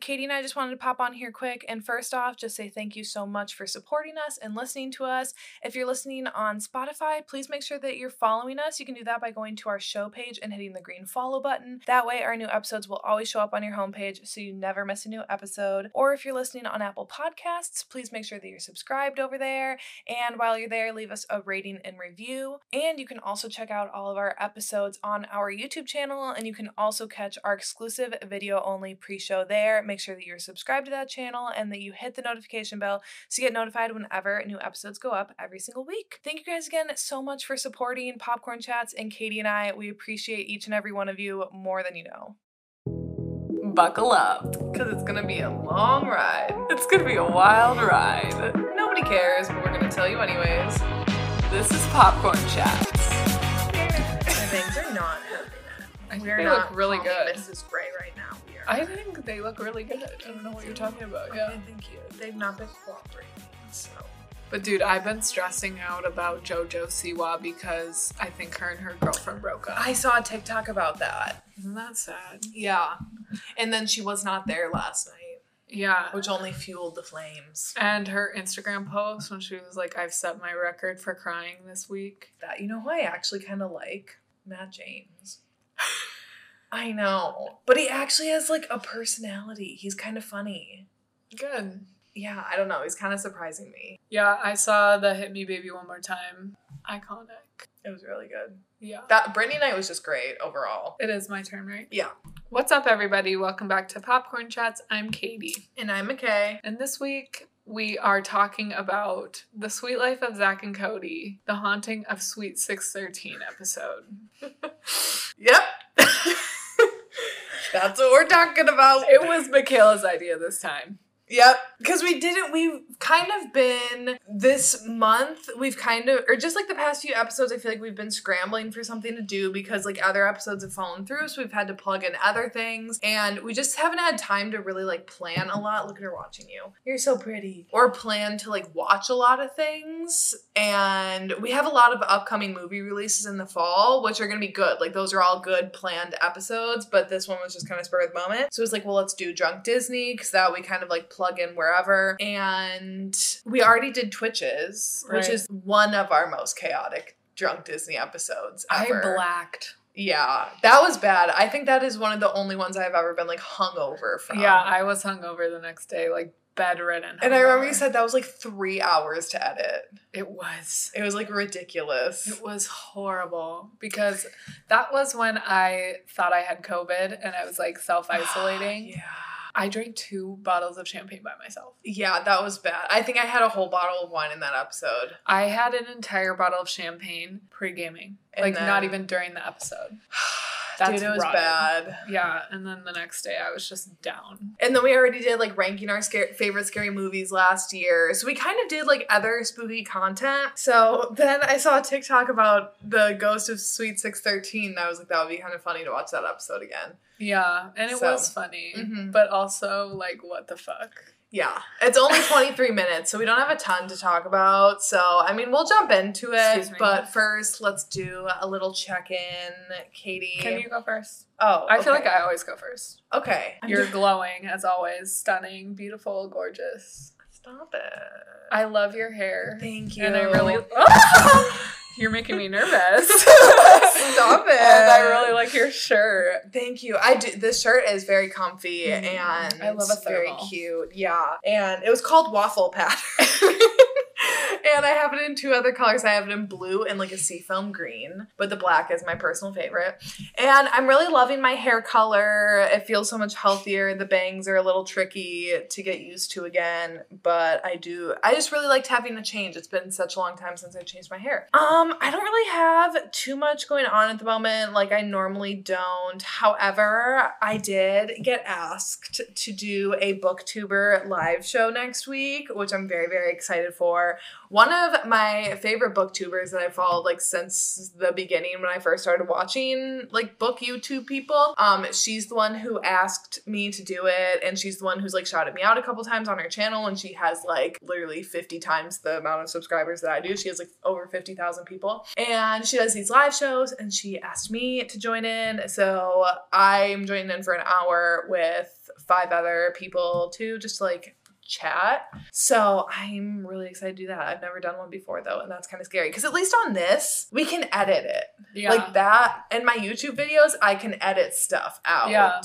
Katie and I just wanted to pop on here quick and first off, just say thank you so much for supporting us and listening to us. If you're listening on Spotify, please make sure that you're following us. You can do that by going to our show page and hitting the green follow button. That way, our new episodes will always show up on your homepage so you never miss a new episode. Or if you're listening on Apple Podcasts, please make sure that you're subscribed over there. And while you're there, leave us a rating and review. And you can also check out all of our episodes on our YouTube channel, and you can also catch our exclusive video only pre show there. Make sure that you're subscribed to that channel and that you hit the notification bell so you get notified whenever new episodes go up every single week. Thank you guys again so much for supporting Popcorn Chats and Katie and I. We appreciate each and every one of you more than you know. Buckle up, because it's gonna be a long ride. It's gonna be a wild ride. Nobody cares, but we're gonna tell you anyways. This is Popcorn Chats. I think they're not. I think We're they not look really calling good. Mrs. Gray right now. I think they look really good. I don't know what you're talking about. Yeah. Thank you. They've not been cooperating, so. But dude, I've been stressing out about JoJo Siwa because I think her and her girlfriend broke up. I saw a TikTok about that. Isn't that sad? Yeah. And then she was not there last night, Yeah. which only fueled the flames. And her Instagram post when she was like, I've set my record for crying this week. That you know who I actually kind of like? Matt James. I know. But he actually has like a personality. He's kind of funny. Good. Yeah, I don't know. He's kind of surprising me. Yeah, I saw the Hit Me Baby One More Time. Iconic. It was really good. Yeah. That Britney night was just great overall. It is my turn, right? Yeah. What's up, everybody? Welcome back to Popcorn Chats. I'm Katie. And I'm McKay. And this week we are talking about the suite life of Zack and Cody, the haunting of Suite 613 episode. Yep. That's what we're talking about. It was Michaela's idea this time. Yep. Because we didn't, we've kind of been this month, we've kind of, or just like the past few episodes, I feel like we've been scrambling for something to do because like other episodes have fallen through. So we've had to plug in other things and we just haven't had time to really like plan a lot. Look at her watching you. You're so pretty. Or plan to like watch a lot of things. And we have a lot of upcoming movie releases in the fall, which are going to be good. Like those are all good planned episodes, but this one was just kind of spur of the moment. So it was like, well, let's do Drunk Disney because that we kind of like plug in wherever. And we already did Twitches, which is one of our most chaotic Drunk Disney episodes ever. I blacked. yeah, that was bad. I think that is one of the only ones I've ever been like hungover from. Yeah, I was hungover the next day, like bedridden. and I remember you said that was like three hours to edit. it was. It was like ridiculous. It was horrible because that was when I thought I had COVID and I was like self isolating. yeah. I drank two bottles of champagne by myself. Yeah, that was bad. I think I had a whole bottle of wine in that episode. I had an entire bottle of champagne pre gaming, like then- not even during the episode. That's Dude, it was rotten. bad. Yeah, and then the next day I was just down. And then we already did like ranking our scare- favorite scary movies last year. So we kind of did like other spooky content. So then I saw a TikTok about the ghost of Suite 613. And I was like, that would be kind of funny to watch that episode again. Yeah, and it So, was funny, mhm. but also like, what the fuck? Yeah. It's only 23 minutes, so we don't have a ton to talk about. So, I mean, we'll jump into it. Me. But first, let's do a little check in. Katie. Can you go first? Oh, I feel like I always go first. Okay. You're glowing as always, stunning, beautiful, gorgeous. Stop it. I love your hair. Thank you. And I really ah! You're making me nervous. Stop it. and I really like your shirt. Thank you. I do. This shirt is very comfy Mhm. and I love a very cute. Yeah, and it was called waffle pattern. and I have it in two other colors. I have it in blue and like a seafoam green, but the black is my personal favorite. And I'm really loving my hair color. It feels so much healthier. The bangs are a little tricky to get used to again, but I do. I just really liked having a change. It's been such a long time since I changed my hair. Um, I don't really have too much going on at the moment, like I normally don't. However, I did get asked to do a booktuber live show next week, which I'm very, very excited for. One of my favorite booktubers that I followed like since the beginning when I first started watching like book YouTube people. Um, she's the one who asked me to do it, and she's the one who's like shouted me out a couple times on her channel, and she has like literally 50 times the amount of subscribers that I do. She has like over 50,000 people, and she does these live shows, and she asked me to join in. So I'm joining in for an hour with five other people too, just to like chat. So I'm really excited to do that. I've never done one before though, and that's kind of scary because at least on this, we can edit it. Yeah. Like that and my YouTube videos, I can edit stuff out. Yeah.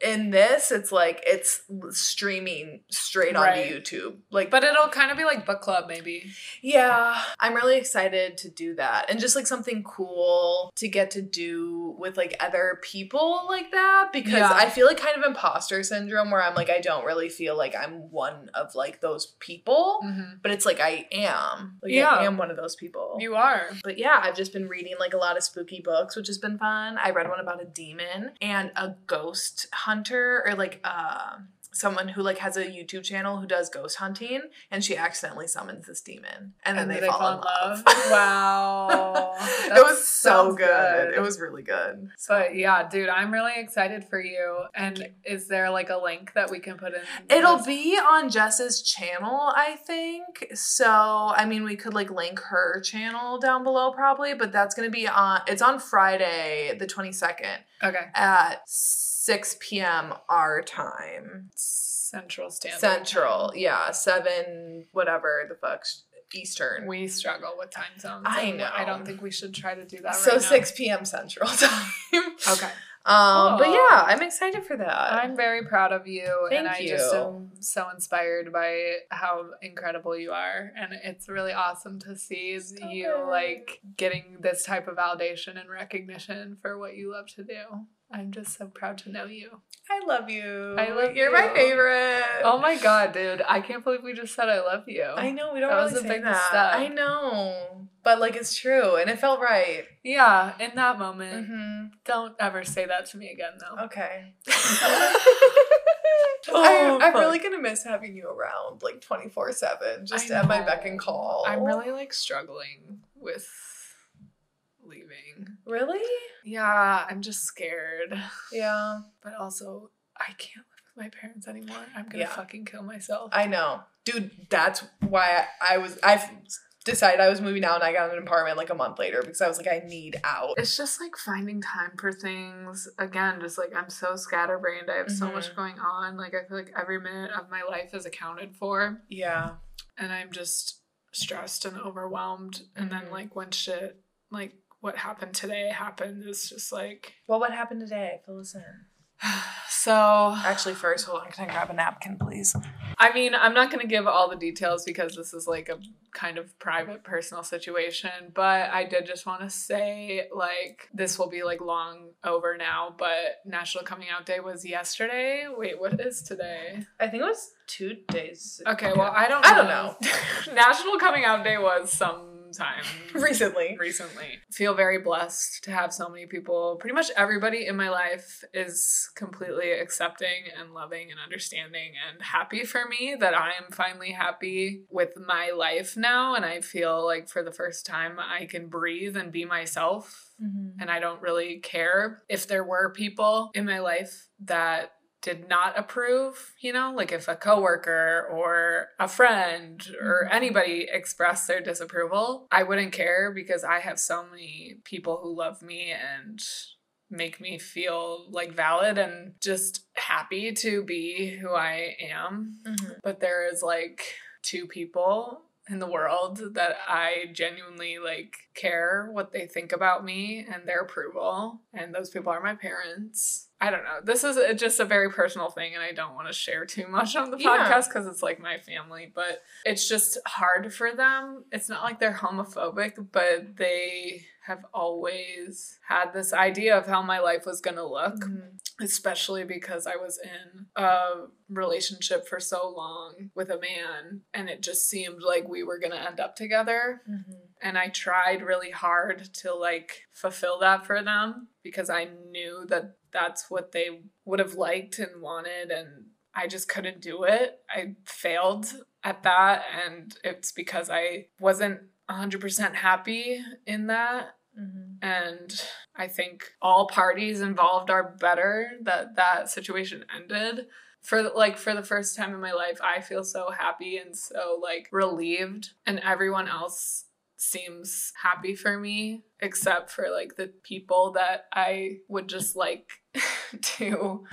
In this, it's like it's streaming straight onto YouTube. Like but it'll kind of be like book club, maybe. yeah, I'm really excited to do that. And just like something cool to get to do with like other people like that because Yeah. I feel like kind of imposter syndrome where I'm like I don't really feel like I'm one of like those people, Mhm. but it's like I am. Like Yeah. I am one of those people. You are. But yeah, I've just been reading like a lot of spooky books, which has been fun. I read one about a demon and a ghost hunter, or like uh, someone who like has a YouTube channel who does ghost hunting, and she accidentally summons this demon, and then And they, they fall, in love. love. Wow. it was so good. good. It was really good. But yeah, dude, I'm really excited for you. And is there like a link that we can put in? It'll this? be on Jess's channel, I think. So, I mean, we could like link her channel down below probably, but that's going to be on, it's on Friday, the 22nd. okay. at 6 p.m. our time. Central Standard. Central, yeah, 7 whatever the fuck Eastern. We struggle with time zones. I know. I don't think we should try to do that so right now. 6 p.m. Central time. Okay. Um, but yeah, I'm excited for that. I'm very proud of you, and Thank I just am so inspired by how incredible you are, and it's really awesome to see Stop you it. like getting this type of validation and recognition for what you love to do. I'm just so proud to know you. I love you. I love You're my favorite. Oh my god, dude! I can't believe we just said I love you. I know we don't That really was a say big that. step. I know, but like it's true, and it felt right. Yeah, in that moment, hmm don't ever say that to me again, though. Okay. Oh, I, I'm fuck. really gonna miss having you around like 24 7, just at my beck and call. I'm really like struggling with leaving. Really? Yeah, I'm just scared. Yeah. But also, I can't live with my parents anymore. I'm gonna Yeah. fucking kill myself. I know. Dude, that's why I was, I've decided I was moving out and I got an apartment like a month later because I was like, I need out. it's just like finding time for things. Again, just like I'm so scatterbrained. I have so much Mhm. going on. Like I feel like every minute of my life is accounted for. Yeah. And I'm just stressed and overwhelmed. And then Mhm. like when shit like what happened today happened, is just like Well, what happened today? Fill us in. so Actually, first, hold on. Can I grab a napkin, please? I mean, I'm not going to give all the details because this is like a kind of private personal situation, but I did just want to say like this will be like long over now, but National Coming Out Day was yesterday. Wait, what is today? I think it was two days. Okay, ago. well, I don't know. I don't know. National Coming Out Day was sometime recently. recently. Feel very blessed to have so many people. Pretty much everybody in my life is completely accepting and loving and understanding and happy for me that I am finally happy with my life now. And I feel like for the first time, I can breathe and be myself. Mm-hmm. And I don't really care if there were people in my life that did not approve, you know, like if a coworker or a friend or Mhm. anybody expressed their disapproval, I wouldn't care because I have so many people who love me and make me feel like valid and just happy to be who I am. Mm-hmm. But there is like two people in the world that I genuinely like care what they think about me and their approval. And those people are my parents. I don't know. This is a- just a very personal thing, and I don't want to share too much on the Yeah. podcast because it's like my family, but it's just hard for them. It's not like they're homophobic, but they have always had this idea of how my life was going to look Mm-hmm. especially because I was in a relationship for so long with a man and it just seemed like we were going to end up together Mm-hmm. And I tried really hard to like fulfill that for them because I knew that that's what they would have liked and wanted and I just couldn't do it. I failed at that. And it's because I wasn't 100% happy in that. Mm-hmm. And I think all parties involved are better that that situation ended. For like for the first time in my life, I feel so happy and so like relieved, and everyone else seems happy for me, except for like the people that I would just like to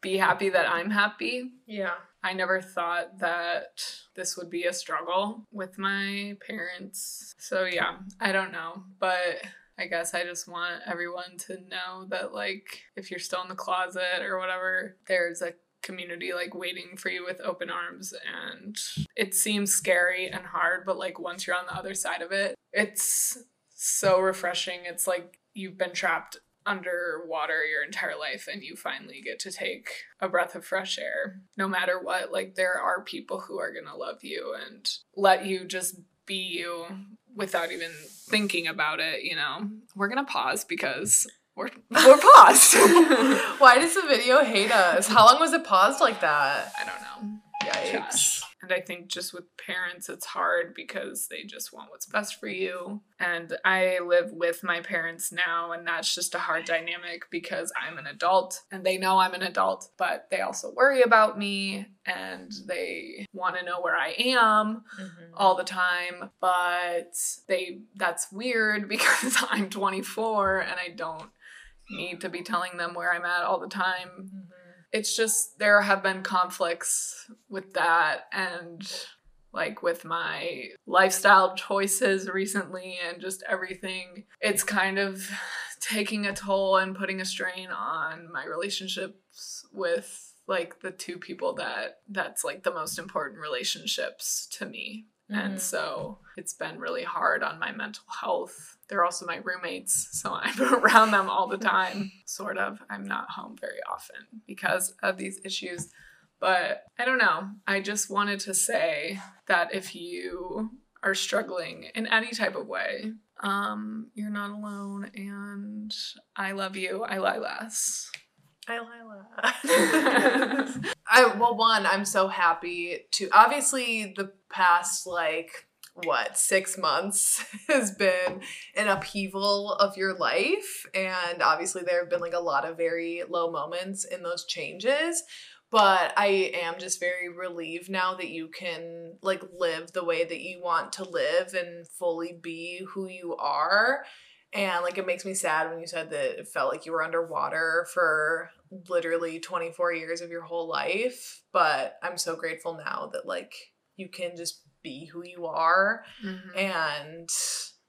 be happy that I'm happy. Yeah. I never thought that this would be a struggle with my parents. So, yeah, I don't know. But I guess I just want everyone to know that, like, if you're still in the closet or whatever, there's a community like waiting for you with open arms and it seems scary and hard but like once you're on the other side of it it's so refreshing. It's like you've been trapped underwater your entire life and you finally get to take a breath of fresh air. No matter what like there are people who are going to love you and let you just be you without even thinking about it you know? We're going to pause because we're, we're paused why does the video hate us how long was it paused like that i don't know Yikes. And I think just with parents, it's hard because they just want what's best for you. And I live with my parents now, and that's just a hard dynamic because I'm an adult and they know I'm an adult, but they also worry about me and they want to know where I am mm-hmm. all the time. But they that's weird because I'm 24 and I don't need to be telling them where I'm at all the time. Mm-hmm it's just there have been conflicts with that and like with my lifestyle choices recently and just everything. It's kind of taking a toll and putting a strain on my relationships with like the two people that that's like the most important relationships to me. Mm-hmm. And so it's been really hard on my mental health they're also my roommates, so I'm around them all the time, sort of. I'm not home very often because of these issues. But I don't know. I just wanted to say that if you are struggling in any type of way, um, you're not alone, and I love you. I lie less. I Lila. I well, one, I'm so happy to obviously the past like what six months has been an upheaval of your life. And obviously there have been like a lot of very low moments in those changes. But i am just very relieved now that you can like live the way that you want to live and fully be who you are. And like it makes me sad when you said that it felt like you were underwater for literally 24 years of your whole life. But i'm so grateful now that like you can just be who you are. Mm-hmm. And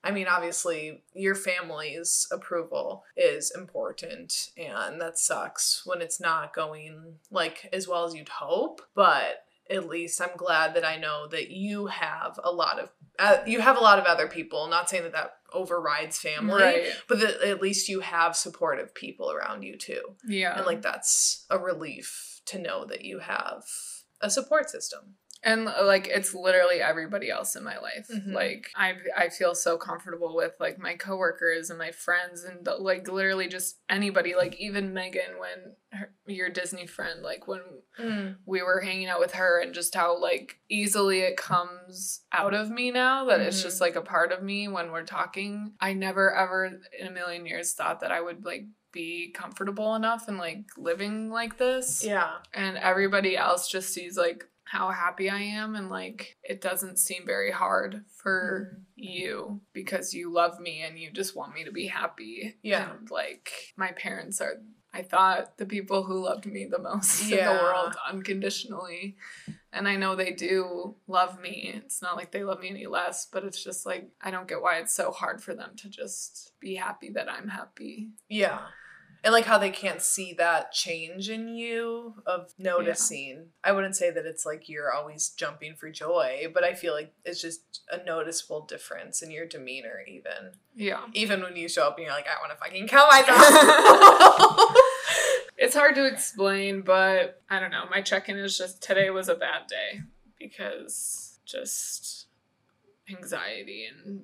I mean, obviously, your family's approval is important, and that sucks when it's not going like as well as you'd hope. But at least I'm glad that I know that you have a lot of uh, you have a lot of other people. Not saying that that overrides family, right. but that at least you have supportive people around you too. Yeah, and like that's a relief to know that you have a support system and like it's literally everybody else in my life mm-hmm. like i i feel so comfortable with like my coworkers and my friends and the, like literally just anybody like even megan when her, your disney friend like when mm. we were hanging out with her and just how like easily it comes out of me now that mm-hmm. it's just like a part of me when we're talking i never ever in a million years thought that i would like be comfortable enough and like living like this. Yeah. And everybody else just sees like how happy I am and like it doesn't seem very hard for mm. you because you love me and you just want me to be happy. Yeah. And like my parents are I thought the people who loved me the most yeah. in the world unconditionally. And I know they do love me. It's not like they love me any less, but it's just like I don't get why it's so hard for them to just be happy that I'm happy. Yeah and like how they can't see that change in you of noticing. Yeah. i wouldn't say that it's like you're always jumping for joy but i feel like it's just a noticeable difference in your demeanor even. Yeah. Even when you show up and you're like i want to fucking kill myself. It's hard to explain but i don't know. My check-in is just today was a bad day because just anxiety and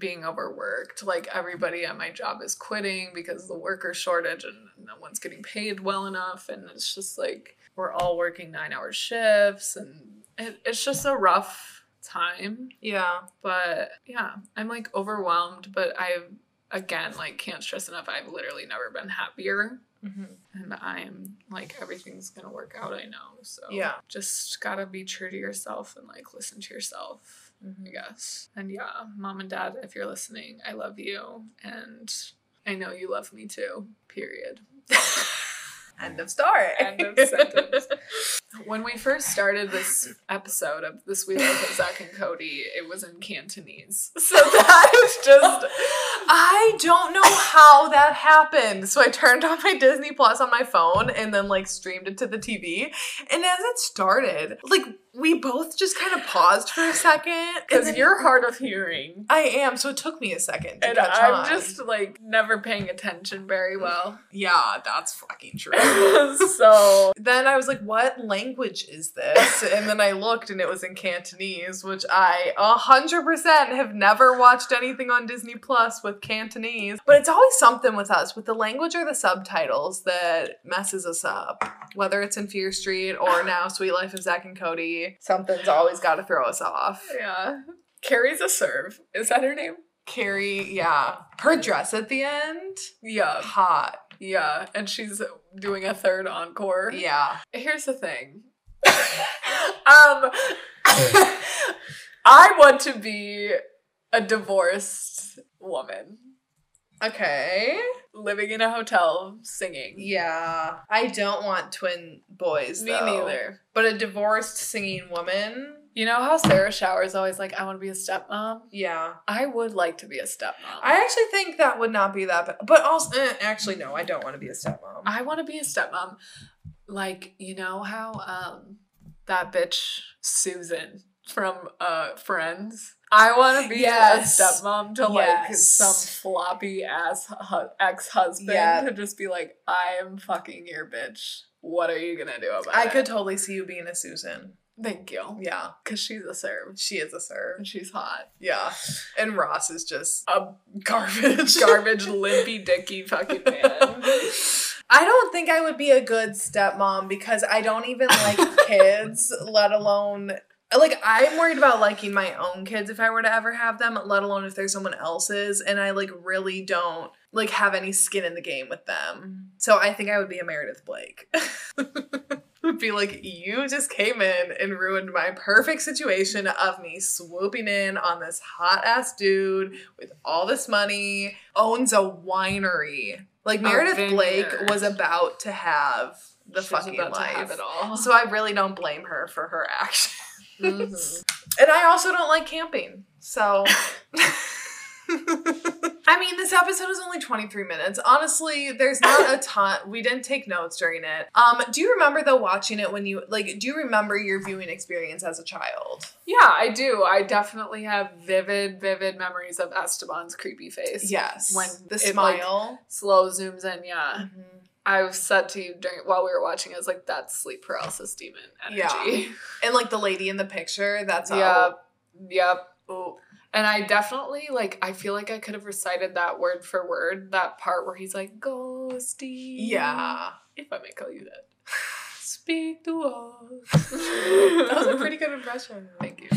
being overworked. Like everybody at my job is quitting because the worker shortage and no one's getting paid well enough. And it's just like we're all working nine hour shifts and it, it's just a rough time. Yeah. But yeah, I'm like overwhelmed, but I again like can't stress enough. I've literally never been happier. Mm-hmm. And I'm like everything's gonna work out, I know. So Yeah. just gotta be true to yourself and like listen to yourself, Mm-hmm. I guess. And yeah, mom and dad, if you're listening, I love you and I know you love me too. Period. End of story. End of sentence. When we first started this episode of This We with Zack and Cody, it was in Cantonese. So that is just I don't know how that happened. So I turned on my Disney Plus on my phone and then like streamed it to the TV. And as it started, like we both just kind of paused for a second. because you're hard of hearing. I am, so it took me a second to And catch I'm on. just like never paying attention very well. yeah, that's fucking true. so then I was like, what language is this? And then I looked and it was in Cantonese, which I 100% have never watched anything on Disney Plus with Cantonese. But it's always something with us, with the language or the subtitles that messes us up. Whether it's in Fear Street or now Suite Life of Zack and Cody, something's always got to throw us off. yeah. Carey's a serve. Is that her name? Carrie, yeah. Her dress at the end, Yeah. hot. Yeah. And she's doing a third encore. Yeah. Here's the thing. um I want to be a divorced woman Okay. living in a hotel singing. Yeah. I don't want twin boys. Me though. neither. But a divorced singing woman. You know how Sarah Showers always like, I want to be a stepmom? Yeah. I would like to be a stepmom. I actually think that would not be that bad. But also, eh, actually, no, I don't want to be a stepmom. I want to be a stepmom. Like, you know how um that bitch Susan from uh Friends. I want to be Yes. a stepmom to like some floppy ass hu- ex-husband Yeah. to just be like, I am fucking your bitch. What are you gonna do about I it? I could totally see you being a Susan. Thank you. Yeah. Cause she's a serve. She is a serve. And she's hot. Yeah. And Ross is just A garbage. garbage limpy dicky fucking man. I don't think I would be a good stepmom because I don't even like kids, let alone like I'm worried about liking my own kids if I were to ever have them, let alone if there's someone else's and I like really don't like have any skin in the game with them. So I think I would be a Meredith Blake. Be like you just came in and ruined my perfect situation of me swooping in on this hot ass dude with all this money, owns a winery. Like Meredith Blake was about to have the She's fucking about to life. have it all. So I really don't blame her for her actions. Mhm. And I also don't like camping. So I mean, this episode is only 23 minutes. Honestly, there's not a ton. We didn't take notes during it. Um, do you remember though watching it when you like do you remember your viewing experience as a child? Yeah, I do. I definitely have vivid, vivid memories of Esteban's creepy face. Yes. When the it, like, smile. Slow zooms in, yeah. Mhm. I was said to you during while we were watching, I was like, that's sleep paralysis demon energy. And like the lady in the picture, that's Yep. all. Yep. Oh, And I definitely like I feel like I could have recited that word for word, that part where he's like, Ghosty. yeah. If I may call you that. Speak to us. That was a pretty good impression. Thank you.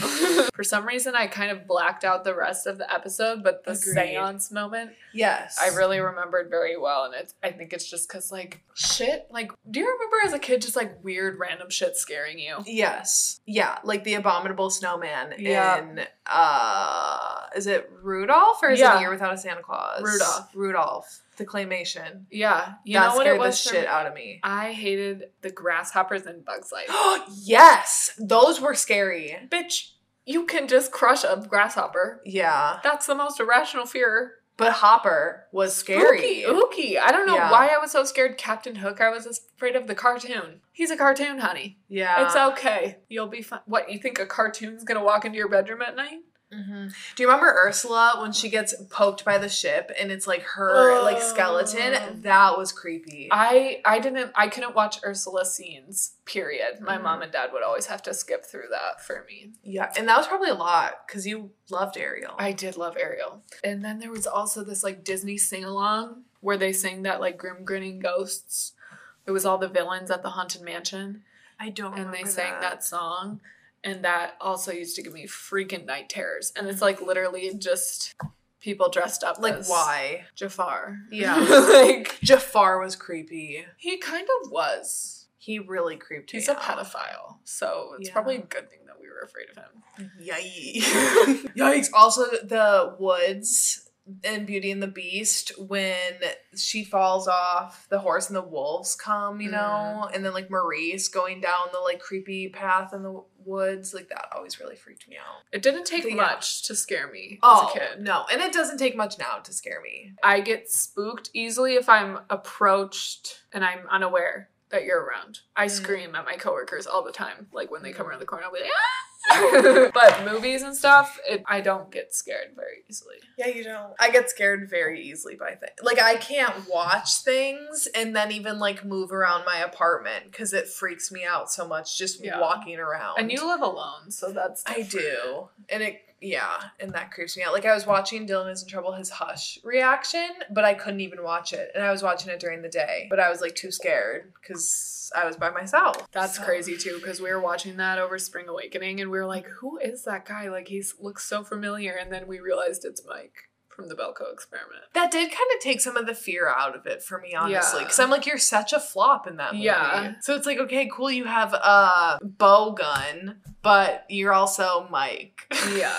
For some reason, I kind of blacked out the rest of the episode, but the Agreed. seance moment Yes. I really remembered very well. And it's, I think it's just because, like, shit. Like, do you remember as a kid just like weird random shit scaring you? Yes. Yeah, like the abominable snowman Yeah. in uh is it Rudolph or is Yeah. it Year Without a Santa Claus? Rudolph. Rudolph. The claymation. Yeah. You that know what it was? the shit me? out of me. I hated the grasshoppers and Bugs Life. Oh yes! Those were scary. Bitch, you can just crush a grasshopper. Yeah. That's the most irrational fear. But Hopper was scary. Ookie, ookie. I don't know Yeah. why I was so scared. Captain Hook, I was afraid of the cartoon. He's a cartoon, honey. Yeah. It's okay. You'll be fine. What, you think a cartoon's gonna walk into your bedroom at night? Mhm. Do you remember Ursula when she gets poked by the ship and it's like her like Oh. skeleton? That was creepy. I I didn't I couldn't watch Ursula scenes. Period. My Mhm. mom and dad would always have to skip through that for me. yeah, and that was probably a lot because you loved Ariel. I did love Ariel. And then there was also this like Disney sing along where they sang that like grim grinning ghosts. It was all the villains at the haunted mansion. I don't and they sang that. song. And that also used to give me freaking night terrors. And it's like mm. literally just people dressed up Like as why? Jafar. Yeah. like Jafar was creepy. he kind of was. He really creeped He's a out. pedophile. So it's Yeah. probably a good thing that we were afraid of him. Yikes. Yikes. Also, the woods in Beauty and the Beast, when she falls off, the horse and the wolves come, you know, and then like Maurice going down the like creepy path in the woods, like that always really freaked me out. It didn't take Yeah. much to scare me Oh, as a kid. no. And it doesn't take much now to scare me. I get spooked easily if I'm approached and I'm unaware that you're around. I Mm. scream at my coworkers all the time. Like when they come around the corner, I'll be like, ah! but movies and stuff, it, I don't get scared very easily. Yeah, you don't. I get scared very easily by things. Like I can't watch things and then even like move around my apartment because it freaks me out so much just Yeah. walking around. And you live alone, so that's I do. And it yeah, and that creeps me out. Like I was watching Dylan is in trouble his hush reaction, but I couldn't even watch it. And I was watching it during the day, but I was like too scared cuz I was by myself. That's So- crazy too, because we were watching that over Spring Awakening, and we were like, "Who is that guy? Like, he looks so familiar." And then we realized it's Mike from the Belko Experiment. That did kind of take some of the fear out of it for me, honestly. Yeah. Because I'm like, you're such a flop in that movie. Yeah. So it's like, okay, cool, you have a bow gun, but you're also Mike. Yeah,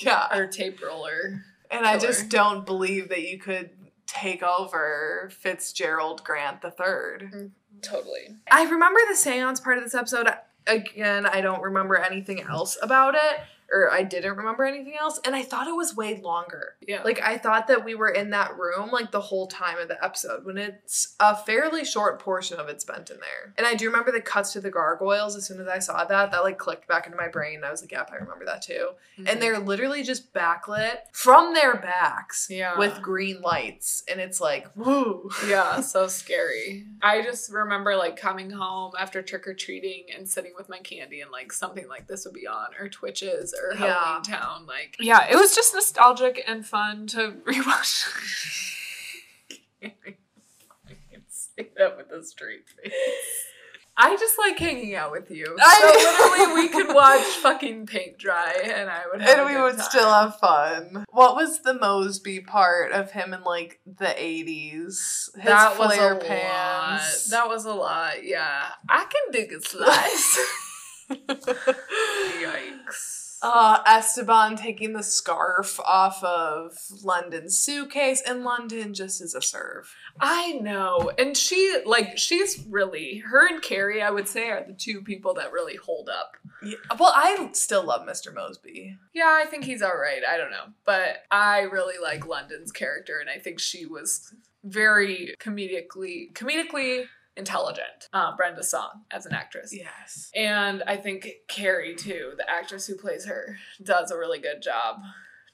yeah. our tape roller. And I just don't believe that you could take over Fitzgerald Grant the third. Mm, totally. I remember the seance part of this episode. Again, I don't remember anything else about it, or I didn't remember anything else, and I thought it was way longer. Yeah. Like I thought that we were in that room like the whole time of the episode when it's a fairly short portion of it spent in there. And I do remember the cuts to the gargoyles as soon as I saw that. That like clicked back into my brain. I was like, yep, I remember that too. Mm-hmm. And they're literally just backlit from their backs Yeah. with green lights. And it's like, woo. yeah, so scary. I just remember like coming home after trick or treating and sitting with my candy and like something like this would be on or Twitches or Yeah. Halloween Town. Like, yeah, it was just nostalgic and fun to rewatch. I can say that with a straight face. I just like hanging out with you. I so literally, we could watch fucking paint dry, and I would. Have And we would time. still have fun. What was the Moseby part of him in like the 80s? His that was a pans. lot. That was a lot. Yeah, I can dig a slice. Yikes. Uh, Esteban taking the scarf off of London's suitcase, and London just is a serve. I know, and she like she's really her and Carey. I would say are the two people that really hold up. Yeah. Well, I still love Mr. Moseby. Yeah, I think he's all right. I don't know, but I really like London's character, and I think she was very comedically comedically intelligent. Uh, Brenda Song as an actress. Yes. And I think Carey too, the actress who plays her, does a really good job.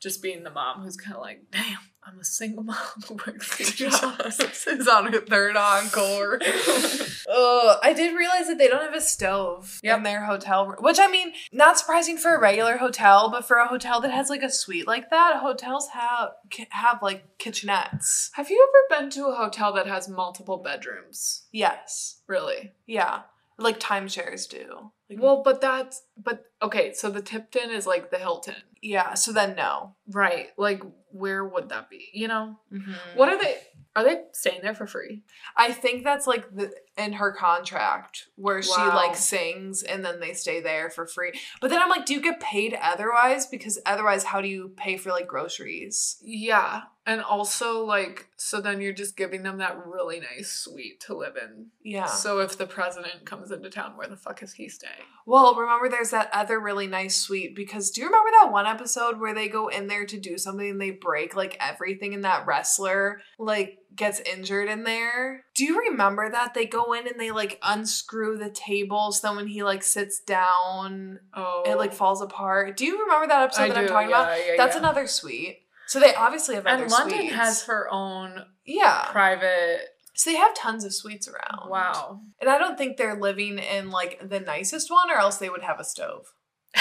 Just being the mom who's kind of like, damn, I'm a single mom who works two jobs. is on her third encore. oh, I did realize that they don't have a stove Yep. in their hotel room, which I mean, not surprising for a regular hotel, but for a hotel that has like a suite like that, hotels have have like kitchenettes. Have you ever been to a hotel that has multiple bedrooms? Yes, Really? yeah, like timeshares do. Like, Well, but that's but okay. So the Tipton is like the Hilton, yeah. So then no. right? Like where would that be? You know, Mm-hmm. what are they? Are they staying there for free? I think that's like the in her contract where she like sings and then they stay there for free. But then I'm like, do you get paid otherwise? Because otherwise, how do you pay for like groceries? Yeah, and also like so then you're just giving them that really nice suite to live in. Yeah. So if the president comes into town, where the fuck is he staying? Well, remember there's that other really nice suite because do you remember that one episode where they go in there to do something and they break like everything and that wrestler like gets injured in there? Do you remember that? They go in and they like unscrew the table so then when he like sits down Oh, it like oh. falls apart. Do you remember that episode I that I'm do, talking about? yeah, yeah, That's yeah. another suite. So they obviously have other And London suites. has her own yeah. private. So they have tons of suites around. Wow. And I don't think they're living in like the nicest one, or else they would have a stove.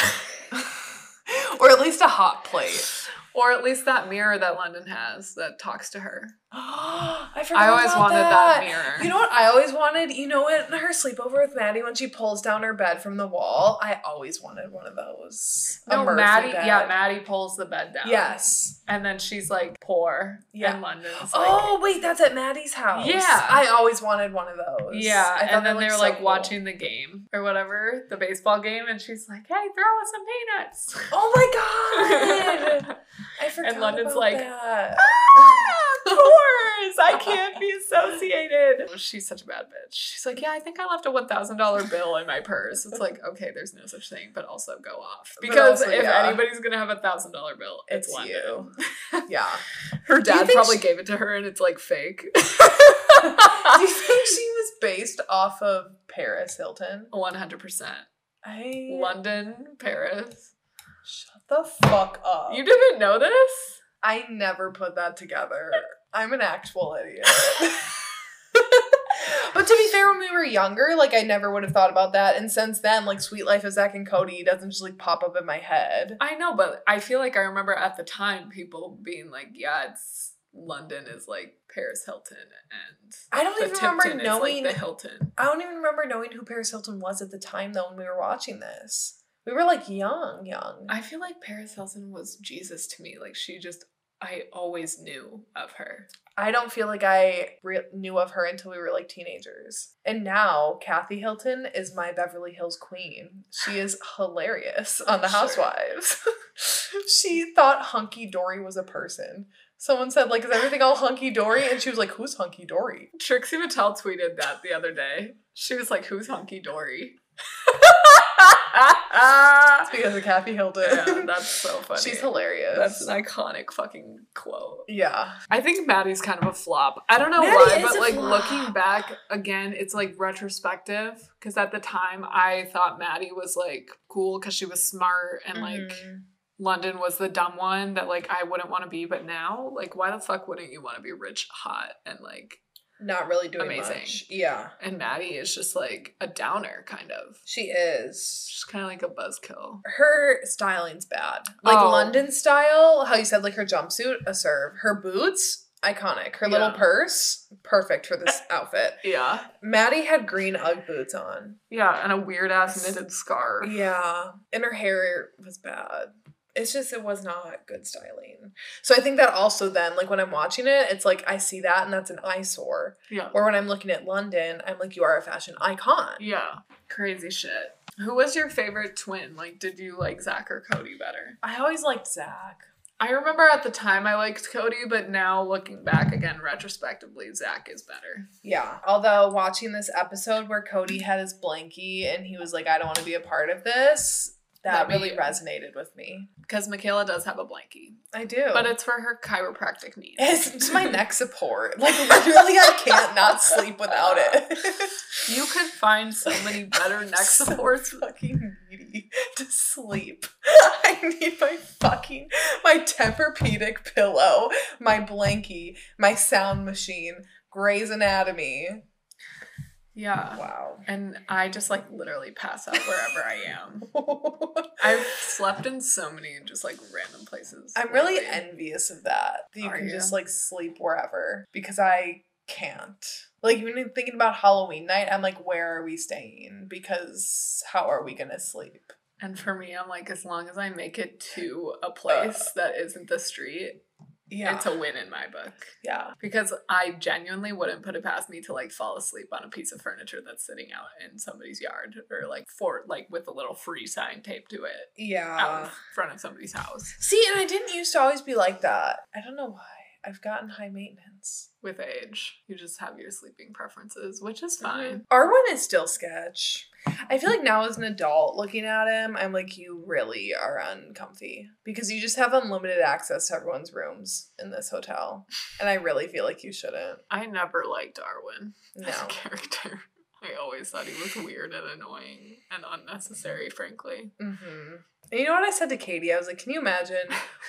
or at least a hot plate. Or at least that mirror that London has that talks to her. I forgot. I always wanted that mirror. You know what I always wanted? You know what? Her sleepover with Maddie when she pulls down her bed from the wall. I always wanted one of those. No, Maddie. bed. Yeah, Maddie pulls the bed down. Yes. and then she's like poor. Yeah. and London's like. oh wait, that's at Maddie's house. Yeah. I always wanted one of those. Yeah, and then they they're looked like cool. watching the game or whatever, the baseball game, and she's like, "Hey, throw us some peanuts." Oh my god! I forgot And London's like, that. ah, tours! I can't be associated. She's such a bad bitch. She's like, "Yeah, I think I left a one thousand dollar bill in my purse." It's like, okay, there's no such thing, but also go off because also, if yeah. anybody's gonna have a thousand dollar bill, it's, It's you. Yeah. Her dad probably she- gave it to her, and it's like fake. Do you think she was based off of Paris Hilton? One hundred percent. I London, Paris. shut the fuck up. You didn't know this? I never put that together. I'm an actual idiot. but to be fair, when we were younger, like I never would have thought about that. And since then, like Suite Life of Zack and Cody doesn't just like pop up in my head. I know, but I feel like I remember at the time people being like, "Yeah, it's London is like Paris Hilton, and I don't even remember Tipton is knowing. like the Hilton." I don't even remember knowing who Paris Hilton was at the time though when we were watching this. We were like young, young. I feel like Paris Hilton was Jesus to me. Like she just, I always knew of her. I don't feel like I re- knew of her until we were like teenagers. And now Kathy Hilton is my Beverly Hills queen. She is hilarious on The Sure. Housewives. she thought Hunky Dory was a person. Someone said, like, is everything all hunky dory? And she was like, who's hunky dory? Trixie Mattel tweeted that the other day. She was like, "Who's hunky dory?" It's because of Kathy Hilton. yeah, that's so funny. She's hilarious. That's an iconic fucking quote. yeah. I think Maddie's kind of a flop. I don't know Maddie why, but like flop. looking back again, it's like retrospective. Because at the time, I thought Maddie was like cool because she was smart and like Mhm. London was the dumb one that like I wouldn't want to be. But now, like, why the fuck wouldn't you want to be rich, hot, and like? Not really doing Amazing. much. Yeah. And Maddie is just like a downer, kind of. She is. She's kind of like a buzzkill. her styling's bad. Like Oh. London style, how you said like her jumpsuit, a serve. Her boots, iconic. Her little purse, perfect for this outfit. Yeah, Maddie had green Ugg boots on. yeah, and a weird ass knitted scarf. Yeah. And her hair was bad. It's just it was not good styling. So I think that also then, like when I'm watching it, it's like I see that and that's an eyesore. Yeah. Or when I'm looking at London, I'm like, you are a fashion icon. Yeah. Crazy shit. Who was your favorite twin? Like, did you like Zack or Cody better? I always liked Zack. I remember at the time I liked Cody, but now looking back again retrospectively, Zack is better. Yeah. Although watching this episode where Cody had his blankie and he was like, I don't want to be a part of this, that That really resonated with me. Because Michaela does have a blankie, I do. but it's for her chiropractic needs. it's, my neck support. Like literally I can't not sleep without it. you could find so many better neck So supports. fucking needy to sleep. I need my fucking my Tempur-Pedic pillow, my blankie, my sound machine, Grey's Anatomy. Yeah. Wow. And I just like literally pass out wherever I am. I've slept in so many just like random places. I'm really lately. envious of that. That you Are can you? just like sleep wherever because I can't. Like even thinking about Halloween night, I'm like, where are we staying? Because how are we gonna sleep? And for me, I'm like, as long as I make it to a place that isn't the street, Yeah. it's a win in my book. yeah. Because I genuinely wouldn't put it past me to like fall asleep on a piece of furniture that's sitting out in somebody's yard or like for like with a little free sign taped to it out Yeah. in front of somebody's house See, and I didn't used to always be like that. I don't know why. I've gotten high maintenance. with age. You just have your sleeping preferences, which is fine. Arwin is still sketch. I feel like now as an adult looking at him, I'm like, you really are uncomfy because you just have unlimited access to everyone's rooms in this hotel. And I really feel like you shouldn't. I never liked Arwin No. as a character. I always thought he was weird and annoying and unnecessary, frankly. Mm-hmm. And you know what I said to Katie? I was like, can you imagine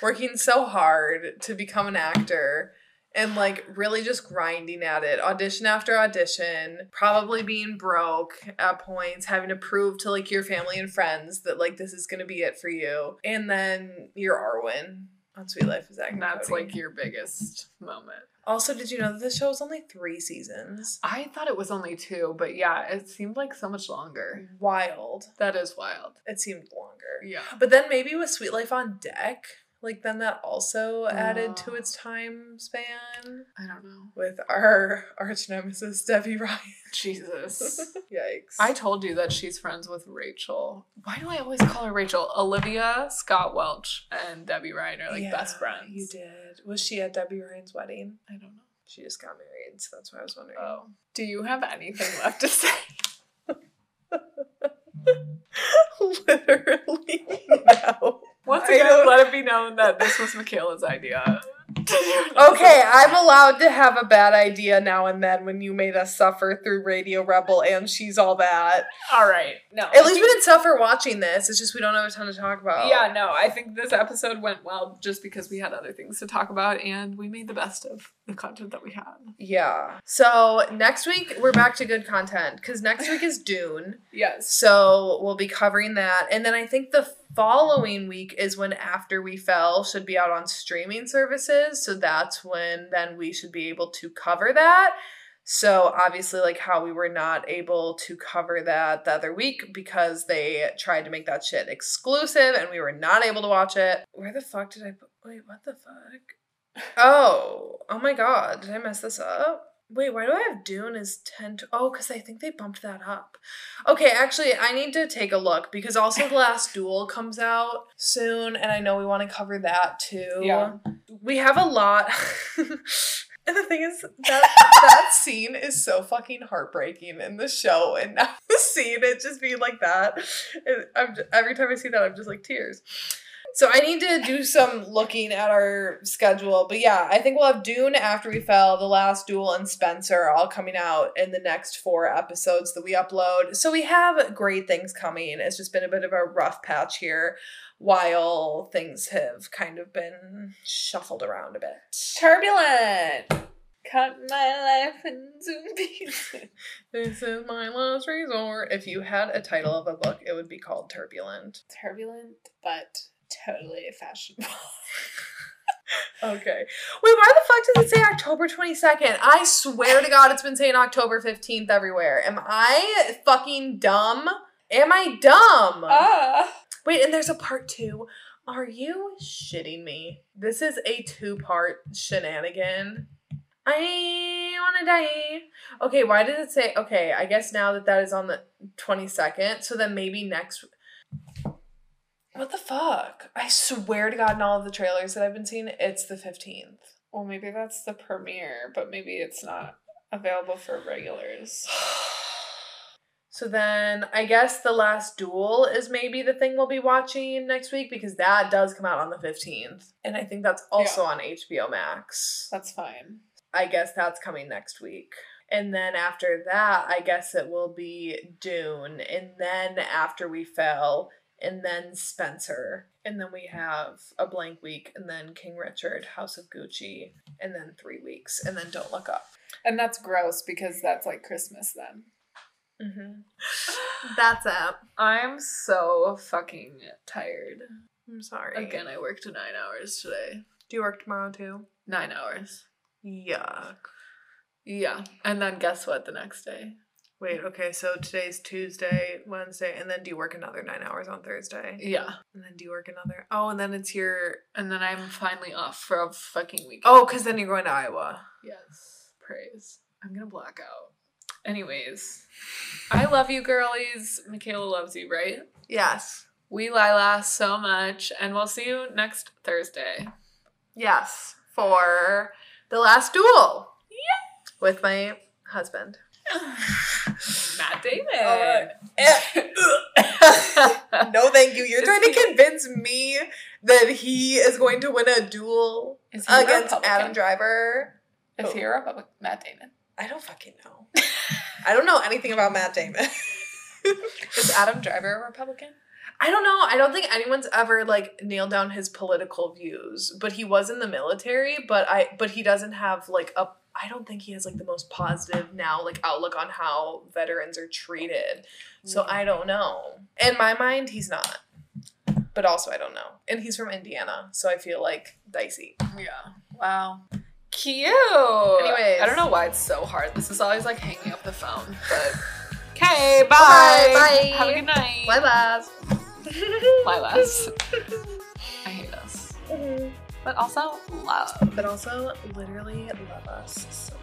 working so hard to become an actor and like really just grinding at it, audition after audition, probably being broke at points, having to prove to like your family and friends that like this is gonna be it for you. And then you're Arwin. On Suite Life of Zack. And that's like your biggest moment. Also, did you know that the show was only three seasons? I thought it was only two, but yeah, it seemed like so much longer. Wild. That is wild. It seemed longer. Yeah. But then maybe with Suite Life on Deck, like then that also added to its time span I don't know. with our arch nemesis Debby Ryan. Jesus. Yikes. I told you that she's friends with Rachel. Why do I always call her Rachel? Olivia, Scott Welch, and Debby Ryan are like best friends. You did. Was she at Debby Ryan's wedding? I don't know. She just got married, so that's why I was wondering. Oh. Do you have anything left to say? Literally, no. Once again, let it be known that this was Michaela's idea. Okay, I'm allowed to have a bad idea now and then when you made us suffer through Radio Rebel and she's all that. All right. No. At least we didn't suffer watching this. It's just we don't have a ton to talk about. Yeah, no, I think this episode went well just because we had other things to talk about and we made the best of the content that we had. Yeah. So next week we're back to good content because next week is Dune. Yes. So we'll be covering that. And then I think the following week is when After We Fell should be out on streaming services. So that's when then we should be able to cover that. So obviously, like how we were not able to cover that the other week because they tried to make that shit exclusive and we were not able to watch it. Where the fuck did I put? Wait, what the fuck? Oh, oh my god, did I mess this up? Wait, why do I have Dune as 10 to, oh, because I think they bumped that up. Okay, actually, I need to take a look because also The Last Duel comes out soon, and I know we want to cover that too. Yeah. We have a lot. and the thing is, that that scene is so fucking heartbreaking in the show, and now the scene, it just being like that. it- I'm, j- every time I see that, I'm just like tears. So I need to do some looking at our schedule. But yeah, I think we'll have Dune after we fell, The Last Duel, and Spencer all coming out in the next four episodes that we upload. So we have great things coming. It's just been a bit of a rough patch here while things have kind of been shuffled around a bit. Turbulent. Cut my life into pieces. This is my last resort. If you had a title of a book, it would be called Turbulent. Turbulent, but totally fashionable. Okay. Wait, why the fuck does it say October 22nd? I swear to God, it's been saying October 15th everywhere. Am I fucking dumb? Am I dumb? ah. Wait, and there's a part two. Are you shitting me? This is a two part shenanigan. I wanna die. Okay, why did it say? Okay, I guess now that that is on the 22nd, so then maybe next. What the fuck? I swear to God, in all of the trailers that I've been seeing, it's the 15th. Well, maybe that's the premiere, but maybe it's not available for regulars. So then I guess The Last Duel is maybe the thing we'll be watching next week because that does come out on the 15th. And I think that's also on HBO Max. That's fine. I guess that's coming next week. And then after that, I guess it will be Dune. And then after we fell, and then Spencer. And then we have a blank week, and then King Richard, House of Gucci, and then three weeks, and then Don't Look Up. And that's gross because that's like Christmas then. Mm-hmm. That's it. I'm so fucking tired. I'm sorry. Again, I worked nine hours today. Do you work tomorrow too? Nine hours. Yuck. Yeah. And then guess what the next day? Wait, okay, so today's Tuesday, Wednesday, and then do you work another nine hours on Thursday? Yeah. And then do you work another? Oh, and then it's your. And then I'm finally off for a fucking weekend. Oh, because then you're going to Iowa. Yes. Praise. I'm gonna black out. Anyways, I love you girlies. Michaela loves you, right? Yes. We Lila so much, and we'll see you next Thursday. Yes. For the last duel. Yeah. With my husband. Matt Damon. Uh, no, thank you. You're trying to convince me that he is going to win a duel he a against Adam Driver. Is he oh. a Republican? Matt Damon. I don't fucking know. I don't know anything about Matt Damon. Is Adam Driver a Republican? I don't know. I don't think anyone's ever like nailed down his political views, but he was in the military, but I but he doesn't have like a I don't think he has like the most positive now like outlook on how veterans are treated. So Mm. I don't know. In my mind, he's not. but also I don't know. And he's from Indiana, so I feel like dicey. Yeah. Wow. Cute. Anyways. I don't know why it's so hard. This is always like hanging up the phone. But okay, bye. bye. Have a good night. Bye, lads. Bye, lads. I hate us. But also love. But also, literally love us so